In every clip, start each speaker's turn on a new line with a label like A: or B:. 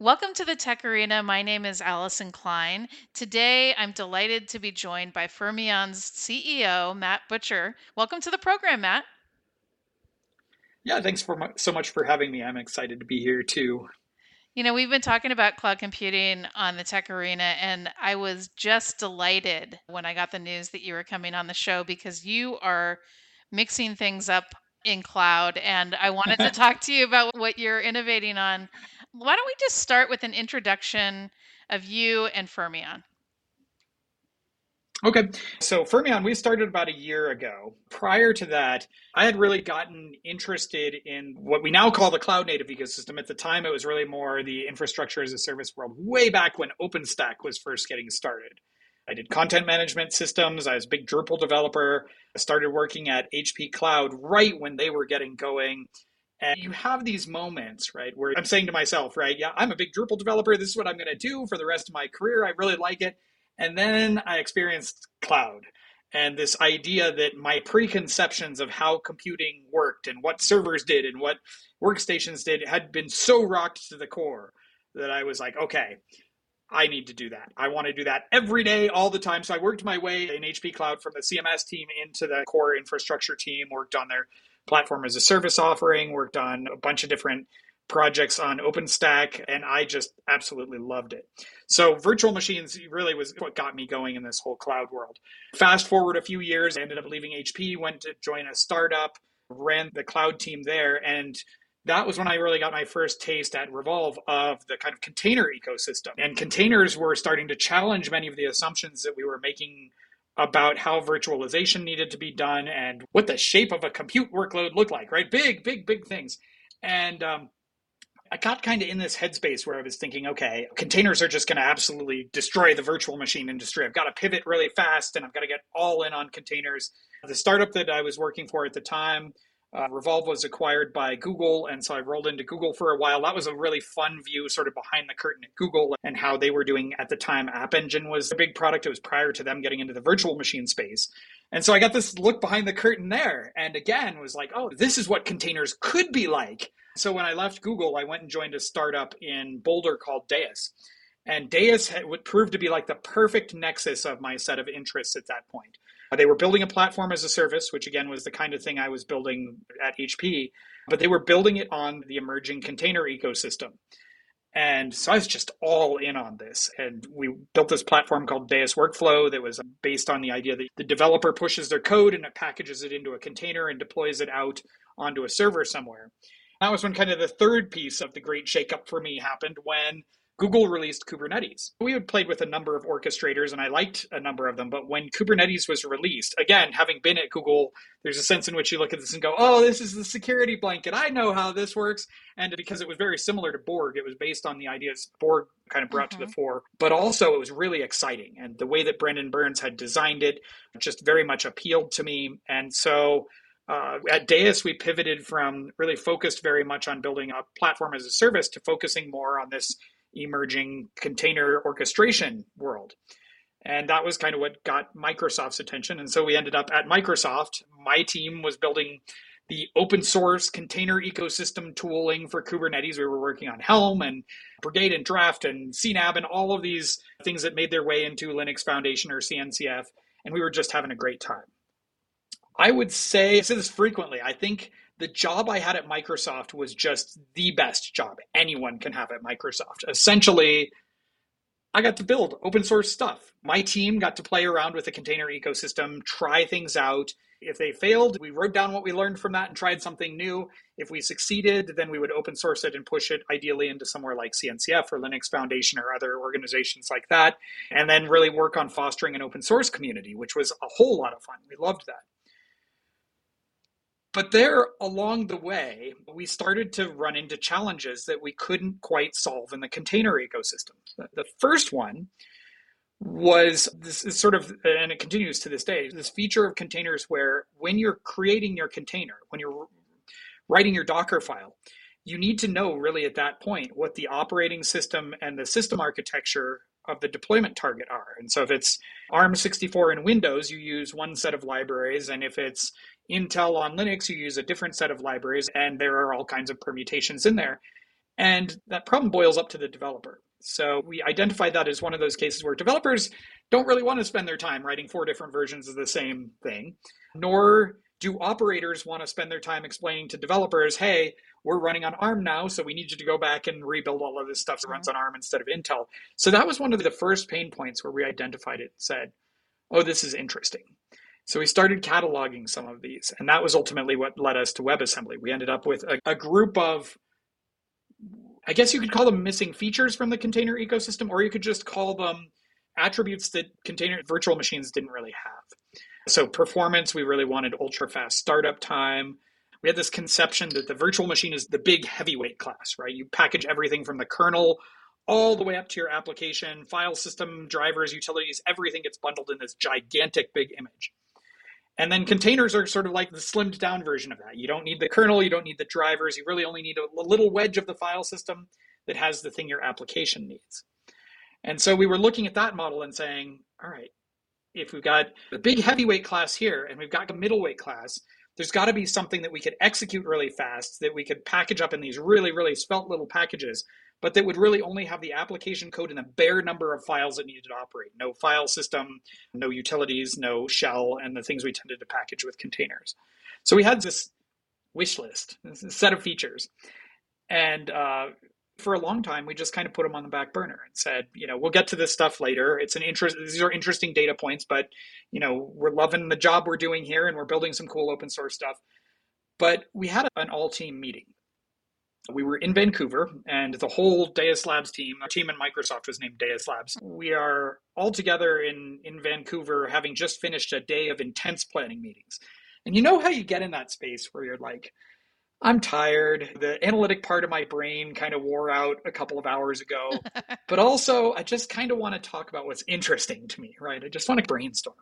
A: Welcome to the Tech Arena. My name is Allyson Klein. Today, I'm delighted to be joined by Fermyon's CEO, Matt Butcher. Welcome to the program, Matt.
B: Yeah, thanks for so much for having me. I'm excited to be here too.
A: You know, we've been talking about cloud computing on the Tech Arena, and I was just delighted when I got the news that you were coming on the show because you are mixing things up in cloud. And I wanted to talk to you about what you're innovating on. Why don't we just start with an introduction of you and Fermyon?
B: Okay. So Fermyon, we started about a year ago. Prior to that, I had really gotten interested in what we now call the cloud native ecosystem. At the time, it was really more the infrastructure as a service world, way back when OpenStack was first getting started. I did content management systems. I was a big Drupal developer. I started working at HP Cloud right when they were getting going. And you have these moments, right, where I'm saying to myself, right, yeah, I'm a big Drupal developer. This is what I'm going to do for the rest of my career. I really like it. And then I experienced cloud and this idea that my preconceptions of how computing worked and what servers did and what workstations did had been so rocked to the core that I was like, okay, I need to do that. I want to do that every day, all the time. So I worked my way in HP Cloud from the CMS team into the core infrastructure team, worked on their platform as a service offering, worked on a bunch of different projects on OpenStack, and I just absolutely loved it. So virtual machines really was what got me going in this whole cloud world. Fast forward a few years, I ended up leaving HP, went to join a startup, ran the cloud team there, and that was when I really got my first taste at Revolv of the kind of container ecosystem. And containers were starting to challenge many of the assumptions that we were making about how virtualization needed to be done and what the shape of a compute workload looked like, right? Big, big, big things. And um, I got kind of in this headspace where I was thinking, okay, containers are just going to absolutely destroy the virtual machine industry. I've got to pivot really fast and I've got to get all in on containers. The startup that I was working for at the time uh, Revolv was acquired by Google, and so I rolled into Google for a while. That was a really fun view, sort of behind the curtain at Google and how they were doing at the time. App Engine was a big product. It was prior to them getting into the virtual machine space. And so I got this look behind the curtain there, and again was like, oh, this is what containers could be like. So when I left Google, I went and joined a startup in Boulder called Deis. And Deis would prove to be like the perfect nexus of my set of interests at that point. Uh, they were building a platform as a service, which again was the kind of thing I was building at HP, but they were building it on the emerging container ecosystem. And so I was just all in on this. And we built this platform called Deis Workflow that was based on the idea that the developer pushes their code and it packages it into a container and deploys it out onto a server somewhere. That was when kind of the third piece of the great shakeup for me happened when Google released Kubernetes. We had played with a number of orchestrators and I liked a number of them, but when Kubernetes was released, again, having been at Google, there's a sense in which you look at this and go, oh, this is the security blanket. I know how this works. And because it was very similar to Borg, it was based on the ideas Borg kind of brought mm-hmm. to the mm-hmm. fore, but also it was really exciting. And the way that Brendan Burns had designed it just very much appealed to me. And so uh, at Deis, we pivoted from really focused very much on building a platform as a service to focusing more on this emerging container orchestration world. And that was kind of what got Microsoft's attention. And so we ended up at Microsoft. My team was building the open source container ecosystem tooling for Kubernetes. We were working on Helm and Brigade and Draft and CNAB and all of these things that made their way into Linux Foundation or CNCF. And we were just having a great time. I would say, I say this frequently, I think the job I had at Microsoft was just the best job anyone can have at Microsoft. Essentially, I got to build open source stuff. My team got to play around with the container ecosystem, try things out. If they failed, we wrote down what we learned from that and tried something new. If we succeeded, then we would open source it and push it ideally into somewhere like CNCF or Linux Foundation or other organizations like that. And then really work on fostering an open source community, which was a whole lot of fun. We loved that. But there along the way, we started to run into challenges that we couldn't quite solve in the container ecosystem. The first one was this is sort of, and it continues to this day, this feature of containers where when you're creating your container, when you're writing your Docker file, you need to know really at that point what the operating system and the system architecture of the deployment target are. And so if it's ARM64 in Windows, you use one set of libraries. And if it's Intel on Linux, you use a different set of libraries, and there are all kinds of permutations in there. And that problem boils up to the developer. So we identified that as one of those cases where developers don't really want to spend their time writing four different versions of the same thing, nor do operators want to spend their time explaining to developers, hey, we're running on ARM now, so we need you to go back and rebuild all of this stuff that runs mm-hmm. on ARM instead of Intel. So that was one of the first pain points where we identified it and said, oh, this is interesting. So we started cataloging some of these, and that was ultimately what led us to WebAssembly. We ended up with a, a group of I guess you could call them missing features from the container ecosystem, or you could just call them attributes that container virtual machines didn't really have. So, performance, we really wanted ultra fast startup time. We had this conception that the virtual machine is the big heavyweight class, right? You package everything from the kernel all the way up to your application, file system, drivers, utilities, everything gets bundled in this gigantic big image. And then containers are sort of like the slimmed down version of that. You don't need the kernel, you don't need the drivers, you really only need a little wedge of the file system that has the thing your application needs. And so we were looking at that model and saying, all right, if we've got a big heavyweight class here and we've got a middleweight class, there's got to be something that we could execute really fast that we could package up in these really, really spelt little packages but that would really only have the application code and a bare number of files it needed to operate. No file system, no utilities, no shell, and the things we tended to package with containers. So we had this wish list, this set of features. And uh, for a long time, we just kind of put them on the back burner and said, you know, we'll get to this stuff later. It's an interest. These are interesting data points, but you know, we're loving the job we're doing here, and we're building some cool open source stuff. But we had an all team meeting we were in Vancouver, and the whole Deis Labs team, our team in Microsoft was named Deis Labs. We are all together in, in Vancouver, having just finished a day of intense planning meetings. And you know how you get in that space where you're like, I'm tired. The analytic part of my brain kind of wore out a couple of hours ago. but also, I just kind of want to talk about what's interesting to me, right? I just want to brainstorm.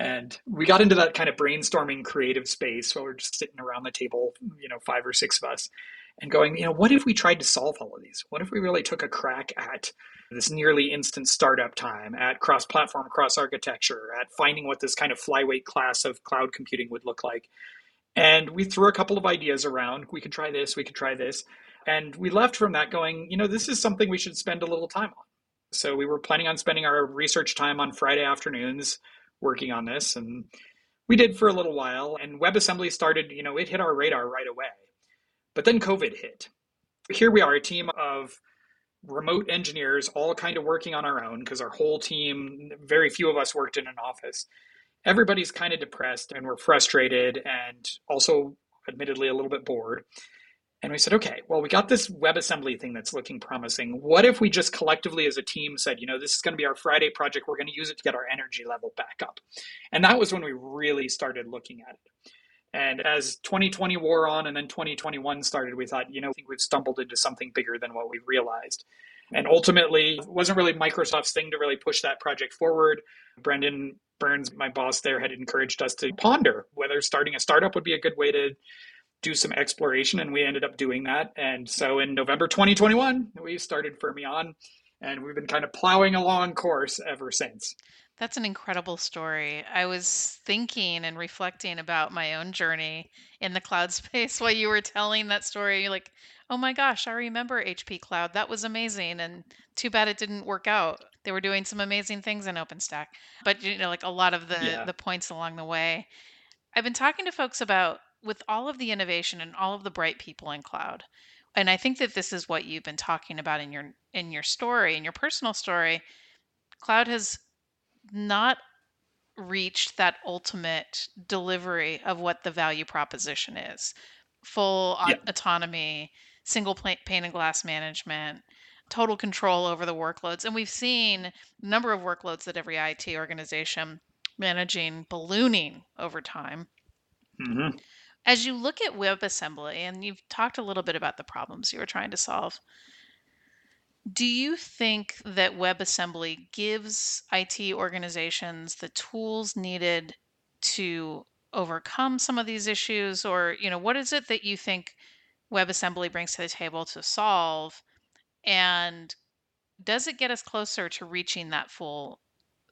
B: And we got into that kind of brainstorming creative space where we're just sitting around the table, you know, five or six of us, and going, you know, what if we tried to solve all of these? What if we really took a crack at this nearly instant startup time, at cross platform, cross architecture, at finding what this kind of flyweight class of cloud computing would look like? And we threw a couple of ideas around. We could try this, we could try this. And we left from that going, you know, this is something we should spend a little time on. So we were planning on spending our research time on Friday afternoons working on this and we did for a little while and WebAssembly started, you know, it hit our radar right away. But then COVID hit. Here we are, a team of remote engineers all kind of working on our own because our whole team, very few of us worked in an office. Everybody's kind of depressed and we're frustrated and also admittedly a little bit bored. And we said, okay, well, we got this WebAssembly thing that's looking promising. What if we just collectively as a team said, you know, this is going to be our Friday project. We're going to use it to get our energy level back up. And that was when we really started looking at it. And as 2020 wore on and then 2021 started, we thought, you know, I think we've stumbled into something bigger than what we realized. And ultimately, it wasn't really Microsoft's thing to really push that project forward. Brendan Burns, my boss there, had encouraged us to ponder whether starting a startup would be a good way to do some exploration, and we ended up doing that. And so in November 2021, we started Fermyon, and we've been kind of plowing along course ever since.
A: That's an incredible story. I was thinking and reflecting about my own journey in the cloud space while you were telling that story. You're like, oh my gosh, I remember HP Cloud. That was amazing. And too bad it didn't work out. They were doing some amazing things in OpenStack. But you know, like a lot of the yeah. the points along the way. I've been talking to folks about with all of the innovation and all of the bright people in cloud and i think that this is what you've been talking about in your in your story in your personal story cloud has not reached that ultimate delivery of what the value proposition is full yeah. autonomy single pane of glass management total control over the workloads and we've seen a number of workloads that every it organization managing ballooning over time mm-hmm. As you look at WebAssembly, and you've talked a little bit about the problems you were trying to solve, do you think that WebAssembly gives IT organizations the tools needed to overcome some of these issues? Or, you know, what is it that you think WebAssembly brings to the table to solve? And does it get us closer to reaching that full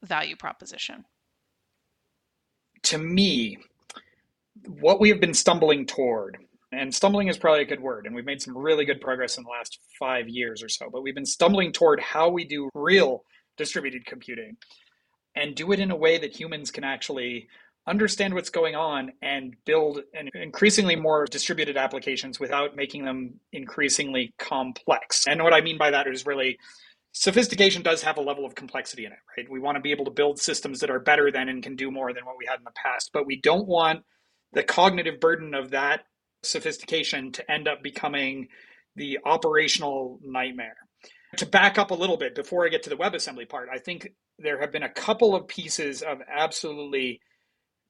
A: value proposition?
B: To me, what we have been stumbling toward And stumbling is probably a good word. And we've made some really good progress in the last five years or so. But we've been stumbling toward how we do real distributed computing and do it in a way that humans can actually understand what's going on and build an increasingly more distributed applications without making them increasingly complex. And what I mean by that is really sophistication does have a level of complexity in it, right? We want to be able to build systems that are better than and can do more than what we had in the past, but we don't want the cognitive burden of that sophistication to end up becoming the operational nightmare. To back up a little bit before I get to the WebAssembly part, I think there have been a couple of pieces of absolutely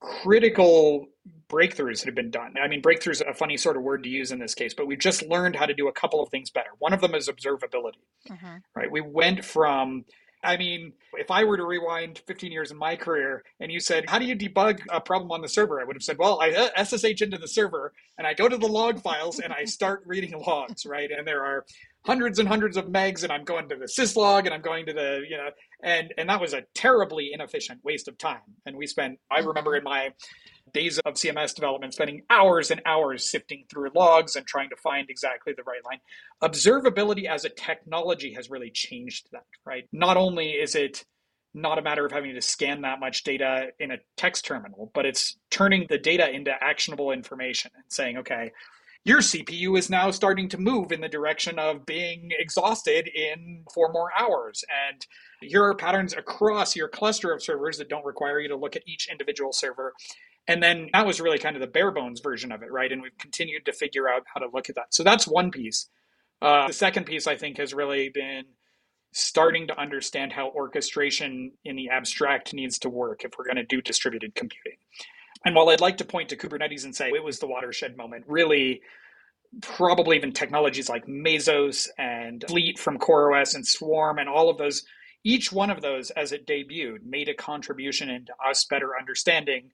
B: critical breakthroughs that have been done. I mean, breakthroughs is a funny sort of word to use in this case, but we've just learned how to do a couple of things better. One of them is observability, mm-hmm. right? We went from I mean, if I were to rewind 15 years in my career and you said, How do you debug a problem on the server? I would have said, Well, I uh, SSH into the server and I go to the log files and I start reading logs, right? And there are hundreds and hundreds of megs and I'm going to the syslog and I'm going to the, you know, and and that was a terribly inefficient waste of time. And we spent I remember in my days of CMS development spending hours and hours sifting through logs and trying to find exactly the right line. Observability as a technology has really changed that, right? Not only is it not a matter of having to scan that much data in a text terminal, but it's turning the data into actionable information and saying, okay, your CPU is now starting to move in the direction of being exhausted in four more hours. And here are patterns across your cluster of servers that don't require you to look at each individual server. And then that was really kind of the bare bones version of it, right? And we've continued to figure out how to look at that. So that's one piece. Uh, the second piece, I think, has really been starting to understand how orchestration in the abstract needs to work if we're going to do distributed computing. And while I'd like to point to Kubernetes and say it was the watershed moment, really, probably even technologies like Mesos and Fleet from CoreOS and Swarm and all of those, each one of those as it debuted made a contribution into us better understanding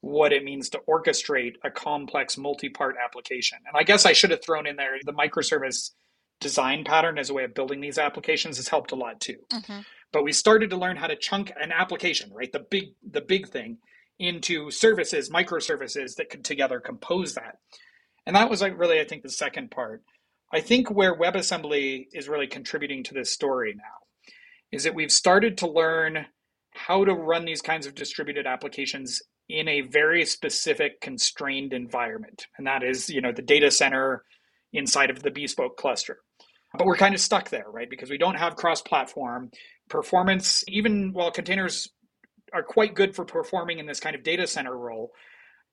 B: what it means to orchestrate a complex multi-part application. And I guess I should have thrown in there the microservice design pattern as a way of building these applications has helped a lot too. Mm-hmm. But we started to learn how to chunk an application, right? The big the big thing into services, microservices that could together compose that. And that was like really, I think, the second part. I think where WebAssembly is really contributing to this story now is that we've started to learn how to run these kinds of distributed applications in a very specific constrained environment. And that is, you know, the data center inside of the bespoke cluster. But we're kind of stuck there, right? Because we don't have cross platform performance, even while containers are quite good for performing in this kind of data center role,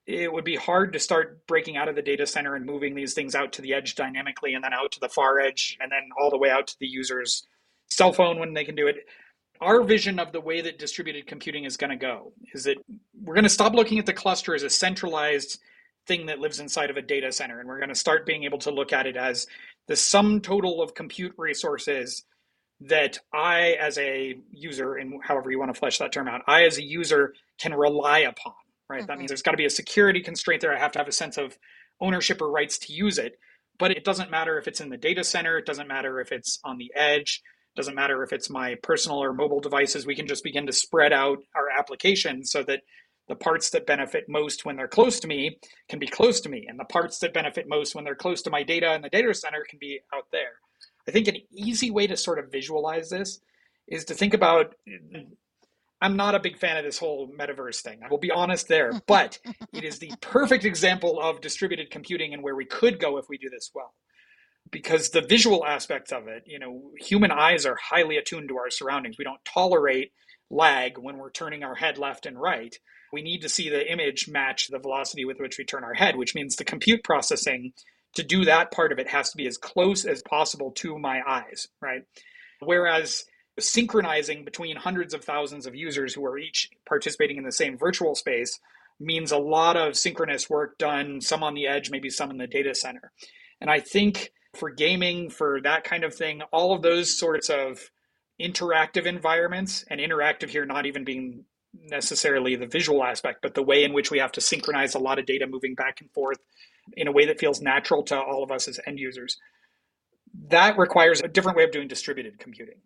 B: it would be hard to start breaking out of the data center and moving these things out to the edge dynamically and then out to the far edge and then all the way out to the user's cell phone when they can do it. Our vision of the way that distributed computing is going to go is that we're going to stop looking at the cluster as a centralized thing that lives inside of a data center and we're going to start being able to look at it as the sum total of compute resources that I, as a user, and however you want to flesh that term out, I, as a user, can rely upon, right? Mm-hmm. That means there's got to be a security constraint there. I have to have a sense of ownership or rights to use it. But it doesn't matter if it's in the data center, it doesn't matter if it's on the edge, doesn't matter if it's my personal or mobile devices. We can just begin to spread out our applications so that the parts that benefit most when they're close to me can be close to me, and the parts that benefit most when they're close to my data in the data center can be out there. I think an easy way to sort of visualize this is to think about I'm not a big fan of this whole metaverse thing. I will be honest there, but it is the perfect example of distributed computing and where we could go if we do this well. Because the visual aspects of it, you know, human eyes are highly attuned to our surroundings. We don't tolerate lag when we're turning our head left and right. We need to see the image match the velocity with which we turn our head, which means the compute processing to do that part of it has to be as close as possible to my eyes, right? Whereas synchronizing between hundreds of thousands of users who are each participating in the same virtual space means a lot of synchronous work done, some on the edge, maybe some in the data center. And I think for gaming, for that kind of thing, all of those sorts of interactive environments, and interactive here not even being necessarily the visual aspect, but the way in which we have to synchronize a lot of data moving back and forth in a way that feels natural to all of us as end users. That requires a different way of doing distributed computing.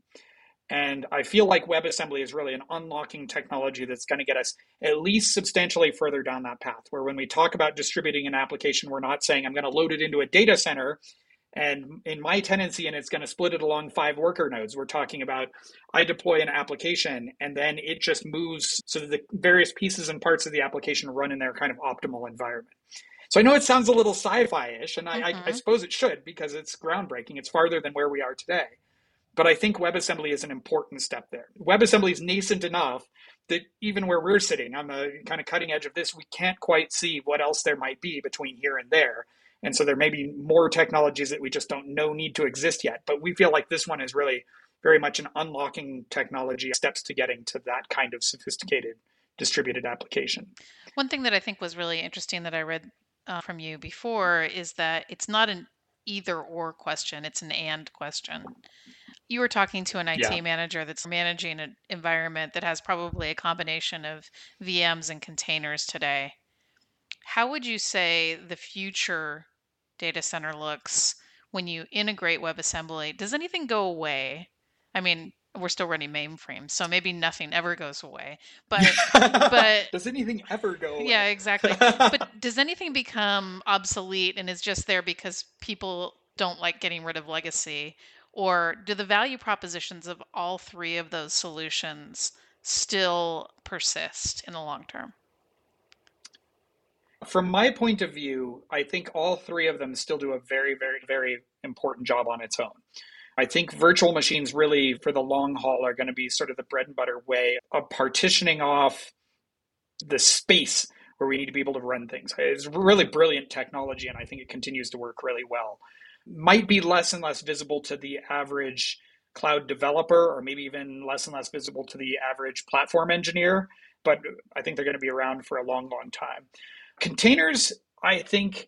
B: And I feel like WebAssembly is really an unlocking technology that's going to get us at least substantially further down that path. Where when we talk about distributing an application, we're not saying I'm going to load it into a data center and in my tenancy, and it's going to split it along five worker nodes. We're talking about I deploy an application and then it just moves so that the various pieces and parts of the application run in their kind of optimal environment. So I know it sounds a little sci-fi-ish, and I, mm-hmm. I, I mm-hmm. suppose it should because it's groundbreaking. It's farther than where we are today. But I think WebAssembly is an important step there. WebAssembly is nascent enough that even where we're sitting on the kind of cutting edge of this, we can't quite see what else there might be between here and there. And so there may be more technologies that we just don't know need to exist yet. But we feel like this one is really very much an unlocking technology steps to getting to that kind of sophisticated distributed application.
A: One thing that I think was really interesting that I read uh, from you before is that it's not an either or question, it's an and question you were talking to an IT yeah. manager that's managing an environment that has probably a combination of VMs and containers today. How would you say the future data center looks when you integrate WebAssembly? Does anything go away? I mean, we're still running mainframes, so maybe nothing ever goes away. But but
B: does anything ever go away?
A: Yeah, exactly. but does anything become obsolete and is just there because people don't like getting rid of legacy or do the value propositions of all three of those solutions still persist in the long term?
B: From my point of view, I think all three of them still do a very, very, very important job on its own. I think virtual machines really, for the long haul, are going to be sort of the bread and butter way of partitioning off the space where we need to be able to run things. It's really brilliant technology, and I think it continues to work really well might be less and less visible to the average cloud developer or maybe even less and less visible to the average platform engineer but i think they're going to be around for a long long time containers i think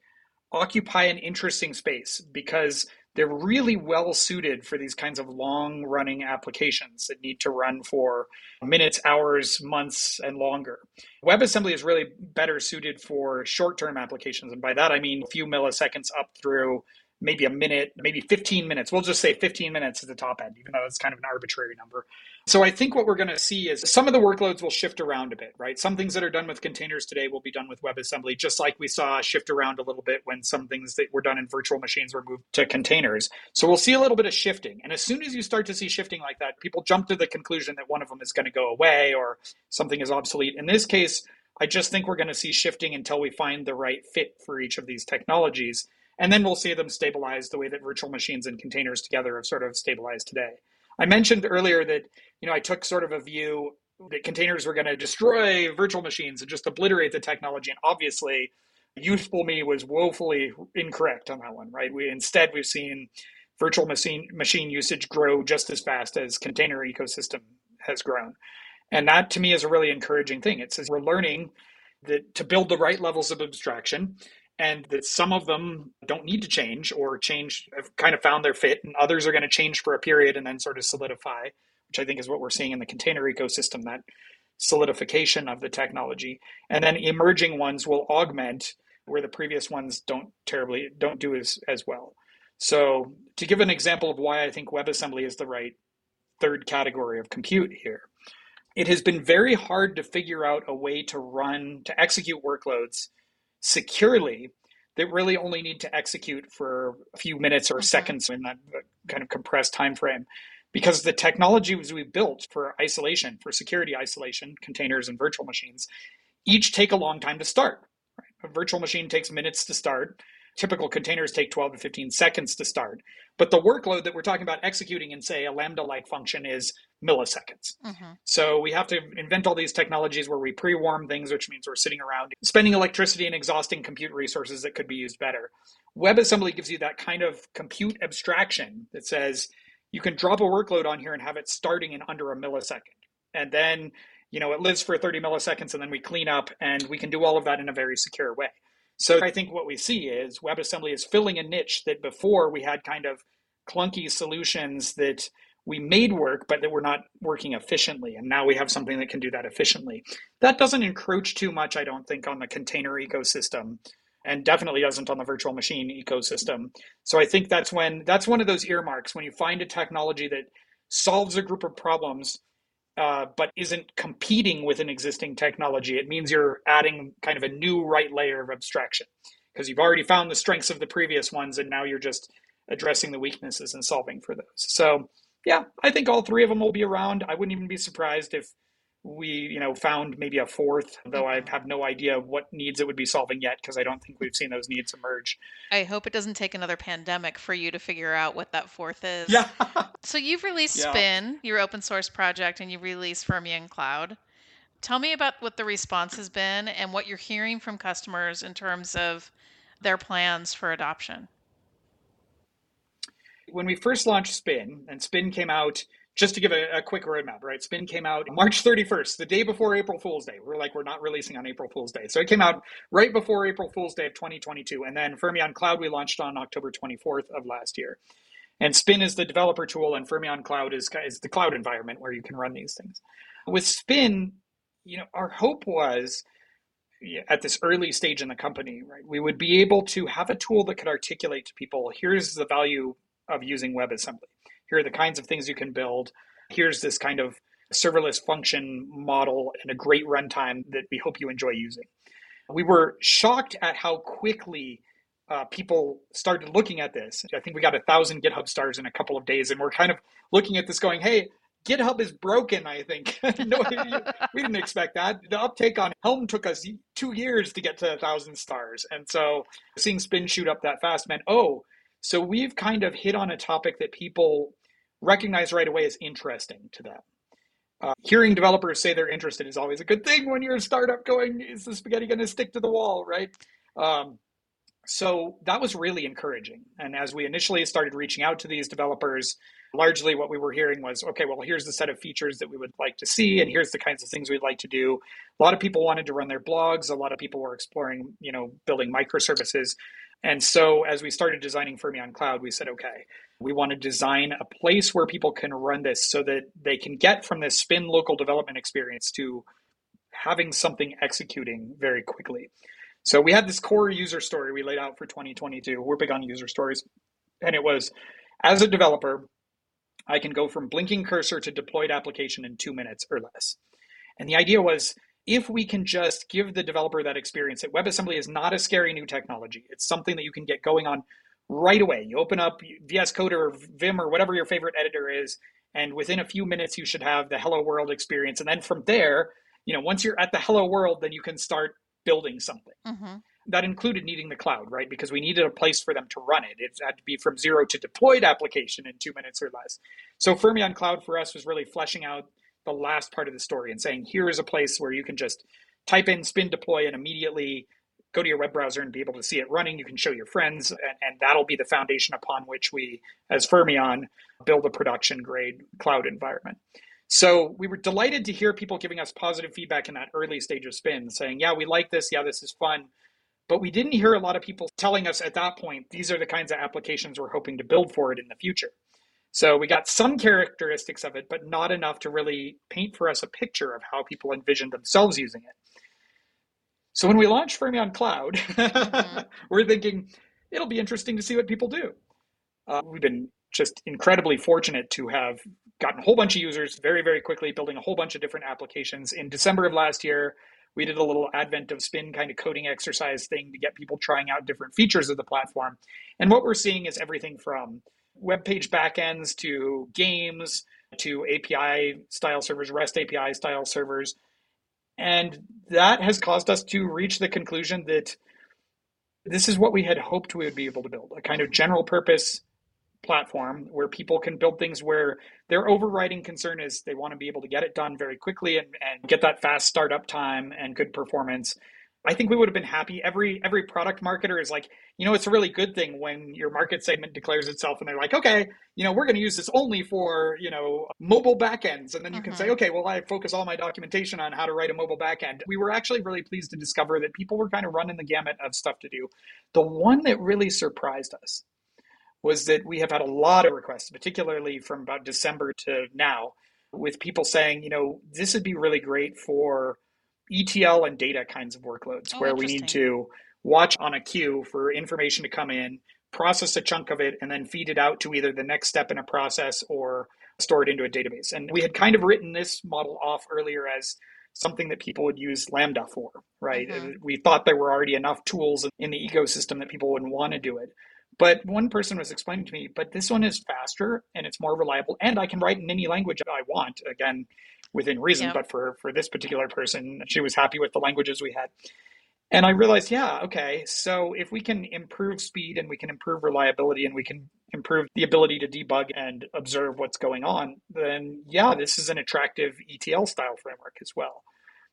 B: occupy an interesting space because they're really well suited for these kinds of long running applications that need to run for minutes, hours, months, and longer. WebAssembly is really better suited for short term applications. And by that, I mean a few milliseconds up through maybe a minute, maybe 15 minutes. We'll just say 15 minutes at the top end, even though it's kind of an arbitrary number. So I think what we're going to see is some of the workloads will shift around a bit, right? Some things that are done with containers today will be done with WebAssembly, just like we saw shift around a little bit when some things that were done in virtual machines were moved to containers. So we'll see a little bit of shifting. And as soon as you start to see shifting like that, people jump to the conclusion that one of them is going to go away or something is obsolete. In this case, I just think we're going to see shifting until we find the right fit for each of these technologies and then we'll see them stabilize the way that virtual machines and containers together have sort of stabilized today. I mentioned earlier that you know I took sort of a view that containers were going to destroy virtual machines and just obliterate the technology, and obviously, youthful me was woefully incorrect on that one. Right? We instead we've seen virtual machine machine usage grow just as fast as container ecosystem has grown, and that to me is a really encouraging thing. It says we're learning that to build the right levels of abstraction and that some of them don't need to change or change have kind of found their fit and others are going to change for a period and then sort of solidify which i think is what we're seeing in the container ecosystem that solidification of the technology. And then emerging ones will augment where the previous ones don't terribly don't do as, as well. So to give an example of why i think webassembly is the right third category of compute here it has been very hard to figure out a way to run to execute workloads securely that really only need to execute for a few minutes or seconds in that kind of compressed time frame because the technologies we built for isolation for security isolation containers and virtual machines each take a long time to start right? a virtual machine takes minutes to start typical containers take 12 to 15 seconds to start. But the workload that we're talking about executing in, say, a Lambda like function is milliseconds. Mm-hmm. So we have to invent all these technologies where we pre warm things, which means we're sitting around spending electricity and exhausting compute resources that could be used better. WebAssembly gives you that kind of compute abstraction that says you can drop a workload on here and have it starting in under a millisecond. And then you know it lives for 30 milliseconds and then we clean up and we can do all of that in a very secure way so I think what we see is WebAssembly is filling a niche that before we had kind of clunky solutions that we made work, but that were not working efficiently. And now we have something that can do that efficiently. That doesn't encroach too much, I don't think, on the container ecosystem and definitely doesn't on the virtual machine ecosystem. So I think that's when that's one of those earmarks when you find a technology that solves a group of problems uh, but isn't competing with an existing technology. It means you're adding kind of a new right layer of abstraction because you've already found the strengths of the previous ones and now you're just addressing the weaknesses and solving for those. So, yeah, I think all three of them will be around. I wouldn't even be surprised if we you know found maybe a fourth though i mm-hmm. have no idea what needs it would be solving yet because i don't think we've seen those needs emerge.
A: I hope it doesn't take another pandemic for you to figure out what that fourth is.
B: Yeah.
A: So you've released yeah. spin your open source project and you released fermyon cloud. Tell me about what the response has been and what you're hearing from customers in terms of their plans for adoption.
B: When we first launched spin and spin came out just to give a, a, quick roadmap, right? Spin came out March 31st, the day before April Fool's Day. We're like, we're not releasing on April Fool's Day. So it came out right before April Fool's Day of 2022. And then Fermyon Cloud we launched on October 24th of last year. And Spin is the developer tool, and Fermyon Cloud is, is the cloud environment where you can run these things. With Spin, you know, our hope was at this early stage in the company, right, we would be able to have a tool that could articulate to people here's the value of using WebAssembly here are the kinds of things you can build. Here's this kind of serverless function model and a great runtime that we hope you enjoy using. We were shocked at how quickly uh, people started looking at this. I think we got a thousand GitHub stars in a couple of days, and we're kind of looking at this going, hey, GitHub is broken, I think. no, we didn't expect that. The uptake on Helm took us two years to get to a thousand stars. And so seeing spin shoot up that fast meant, oh, so we've kind of hit on a topic that people recognize right away as interesting to them. Uh, hearing developers say they're interested is always a good thing when you're a startup going, is the spaghetti going to stick to the wall, right? Um, so that was really encouraging. And as we initially started reaching out to these developers, largely what we were hearing was okay, well, here's the set of features that we would like to see, and here's the kinds of things we'd like to do. A lot of people wanted to run their blogs, a lot of people were exploring, you know, building microservices. And so as we started designing Fermyon Cloud, we said, okay, we want to design a place where people can run this so that they can get from this spin local development experience to having something executing very quickly. So we had this core user story we laid out for 2022. We're big on user stories. And it was as a developer, I can go from blinking cursor to deployed application in two minutes or less. And the idea was if we can just give the developer that experience that WebAssembly is not a scary new technology, it's something that you can get going on right away. You open up VS Code or Vim or whatever your favorite editor is, and within a few minutes you should have the hello world experience. And then from there, you know, once you're at the hello world, then you can start building something. Mm-hmm. That included needing the cloud, right? Because we needed a place for them to run it. It had to be from zero to deployed application in two minutes or less. So Fermyon Cloud for us was really fleshing out the last part of the story and saying, here is a place where you can just type in spin deploy and immediately go to your web browser and be able to see it running. You can show your friends, and, and that'll be the foundation upon which we, as Fermyon, build a production grade cloud environment. So we were delighted to hear people giving us positive feedback in that early stage of spin, saying, yeah, we like this. Yeah, this is fun. But we didn't hear a lot of people telling us at that point, these are the kinds of applications we're hoping to build for it in the future. So we got some characteristics of it, but not enough to really paint for us a picture of how people envisioned themselves using it. So when we launched Fermyon Cloud, mm-hmm. we're thinking it'll be interesting to see what people do. Uh, we've been just incredibly fortunate to have gotten a whole bunch of users very, very quickly, building a whole bunch of different applications. In December of last year, we did a little advent of spin kind of coding exercise thing to get people trying out different features of the platform. And what we're seeing is everything from web page backends to games to API style servers, REST API style servers, and that has caused us to reach the conclusion that this is what we had hoped we would be able to build a kind of general purpose platform where people can build things where their overriding concern is they want to be able to get it done very quickly and, and get that fast startup time and good performance I think we would have been happy. Every every product marketer is like, you know, it's a really good thing when your market segment declares itself and they're like, okay, you know, we're going to use this only for you know mobile backends, and then you mm-hmm. can say, mm-hmm. okay, well, I focus all my documentation on how to write a mobile backend. We were actually really pleased to discover that people were kind of running the gamut of stuff to do. The one that really surprised us was that we have had a lot of requests, particularly from about December to now, with people saying, you know, this would be really great for ETL and data kinds of workloads oh, where we need to watch on a queue for information to come in, process a chunk of it, and then feed it out to either the next step in a process or store it into a database. And we had kind of written this model off earlier as something that people would use Lambda for, right? Mm-hmm. We thought there were already enough tools in the ecosystem that people wouldn't want to do it. But one person was explaining to me, but this one is faster and it's more reliable, and I can write in any language I want. Again, within reason. Yeah. But for for this particular person, she was happy with the languages we had. And I realized, yeah, okay, so if we can improve speed and we can improve reliability and we can improve the ability to debug and observe what's going on, then yeah, this is an attractive ETL style framework as well.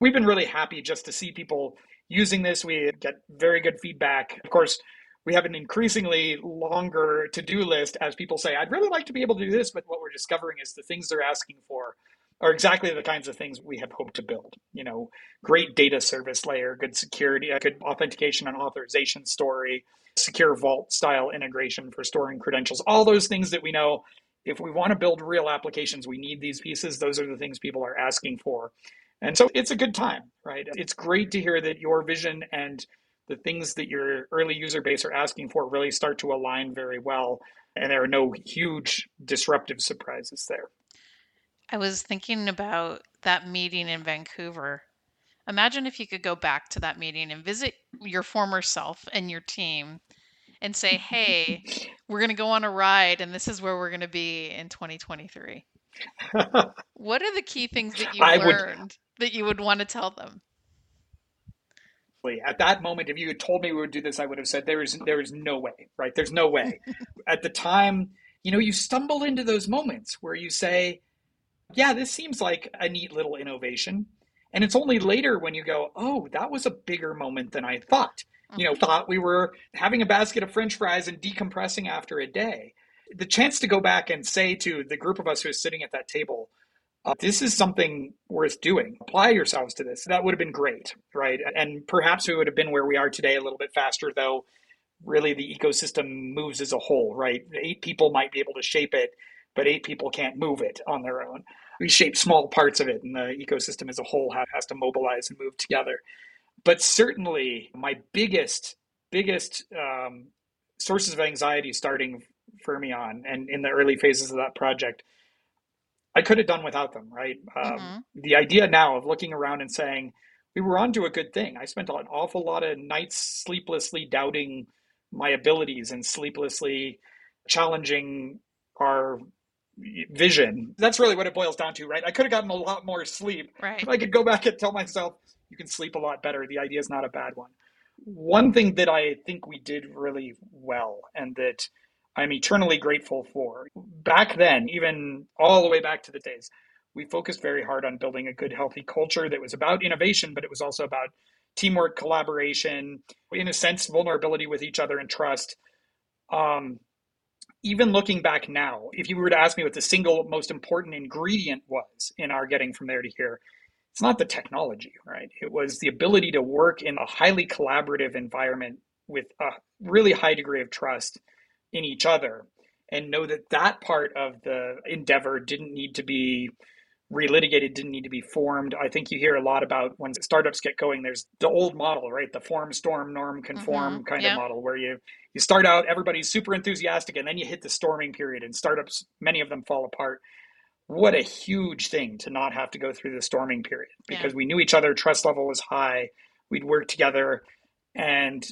B: We've been really happy just to see people using this. We get very good feedback. Of course, we have an increasingly longer to do list as people say, I'd really like to be able to do this, but what we're discovering is the things they're asking for are exactly the kinds of things we have hoped to build. You know, great data service layer, good security, good authentication and authorization story, secure vault style integration for storing credentials, all those things that we know if we want to build real applications, we need these pieces. Those are the things people are asking for. And so it's a good time, right? It's great to hear that your vision and the things that your early user base are asking for really start to align very well. And there are no huge disruptive surprises there.
A: I was thinking about that meeting in Vancouver. Imagine if you could go back to that meeting and visit your former self and your team and say, hey, we're going to go on a ride and this is where we're going to be in 2023. what are the key things that you I learned would, that you would want to tell them?
B: At that moment, if you had told me we would do this, I would have said there is there is no way, right? There's no way. At the time, you know, you stumble into those moments where you say, yeah, this seems like a neat little innovation. And it's only later when you go, oh, that was a bigger moment than I thought. You know, mm-hmm. thought we were having a basket of french fries and decompressing after a day. The chance to go back and say to the group of us who is sitting at that table, uh, this is something worth doing. Apply yourselves to this. That would have been great, right? And perhaps we would have been where we are today a little bit faster, though. Really, the ecosystem moves as a whole, right? Eight people might be able to shape it, but eight people can't move it on their own. We shape small parts of it, and the ecosystem as a whole has to mobilize and move together. But certainly, my biggest, biggest um, sources of anxiety starting Fermyon and in the early phases of that project, I could have done without them, right? Um, mm-hmm. The idea now of looking around and saying, we were onto a good thing. I spent an awful lot of nights sleeplessly doubting my abilities and sleeplessly challenging our vision. That's really what it boils down to, right? I could have gotten a lot more sleep.
A: Right.
B: If I could go back and tell myself, you can sleep a lot better. The idea is not a bad one. One thing that I think we did really well and that I'm eternally grateful for, back then, even all the way back to the days, we focused very hard on building a good, healthy culture that was about innovation, but it was also about teamwork, collaboration, in a sense, vulnerability with each other and trust. Um, even looking back now, if you were to ask me what the single most important ingredient was in our getting from there to here, it's not the technology, right? It was the ability to work in a highly collaborative environment with a really high degree of trust in each other and know that that part of the endeavor didn't need to be relitigated didn't need to be formed. I think you hear a lot about when startups get going, there's the old model, right? The form, storm, norm, conform mm-hmm. kind yeah. of model where you you start out, everybody's super enthusiastic, and then you hit the storming period and startups, many of them fall apart. What a huge thing to not have to go through the storming period because yeah. we knew each other, trust level was high, we'd work together and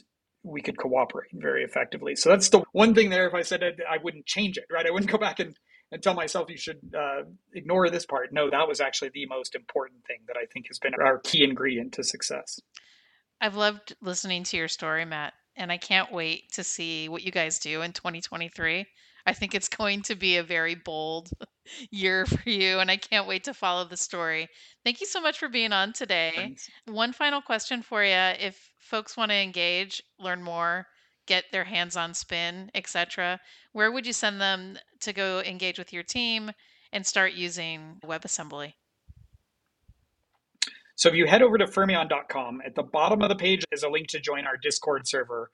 B: we could cooperate very effectively. So that's the one thing there. If I said it, I wouldn't change it, right? I wouldn't go back and and tell myself you should uh, ignore this part. No, that was actually the most important thing that I think has been our key ingredient to success.
A: I've loved listening to your story, Matt, and I can't wait to see what you guys do in 2023. I think it's going to be a very bold year for you, and I can't wait to follow the story. Thank you so much for being on today. Thanks. One final question for you. If folks want to engage, learn more, get their hands on spin, etc., where would you send them to go engage with your team and start using WebAssembly?
B: So if you head over to fermyon.com, at the bottom of the page is a link to join our Discord server.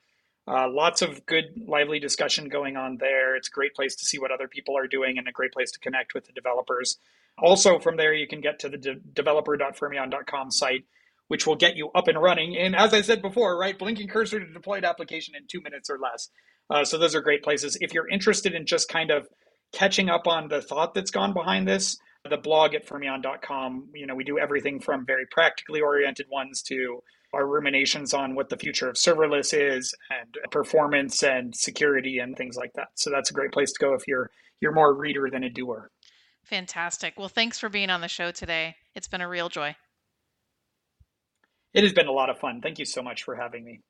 B: Uh, lots of good, lively discussion going on there. It's a great place to see what other people are doing and a great place to connect with the developers. Also, from there, you can get to the de- developer.fermyon.com site which will get you up and running. And as I said before, right, blinking cursor to deployed application in two minutes or less. Uh, so those are great places. If you're interested in just kind of catching up on the thought that's gone behind this, the blog at fermyon.com, you know, we do everything from very practically oriented ones to our ruminations on what the future of serverless is and performance and security and things like that. So that's a great place to go if you're you're more a reader than a doer.
A: Fantastic. Well, thanks for being on the show today. It's been a real joy.
B: It has been a lot of fun. Thank you so much for having me.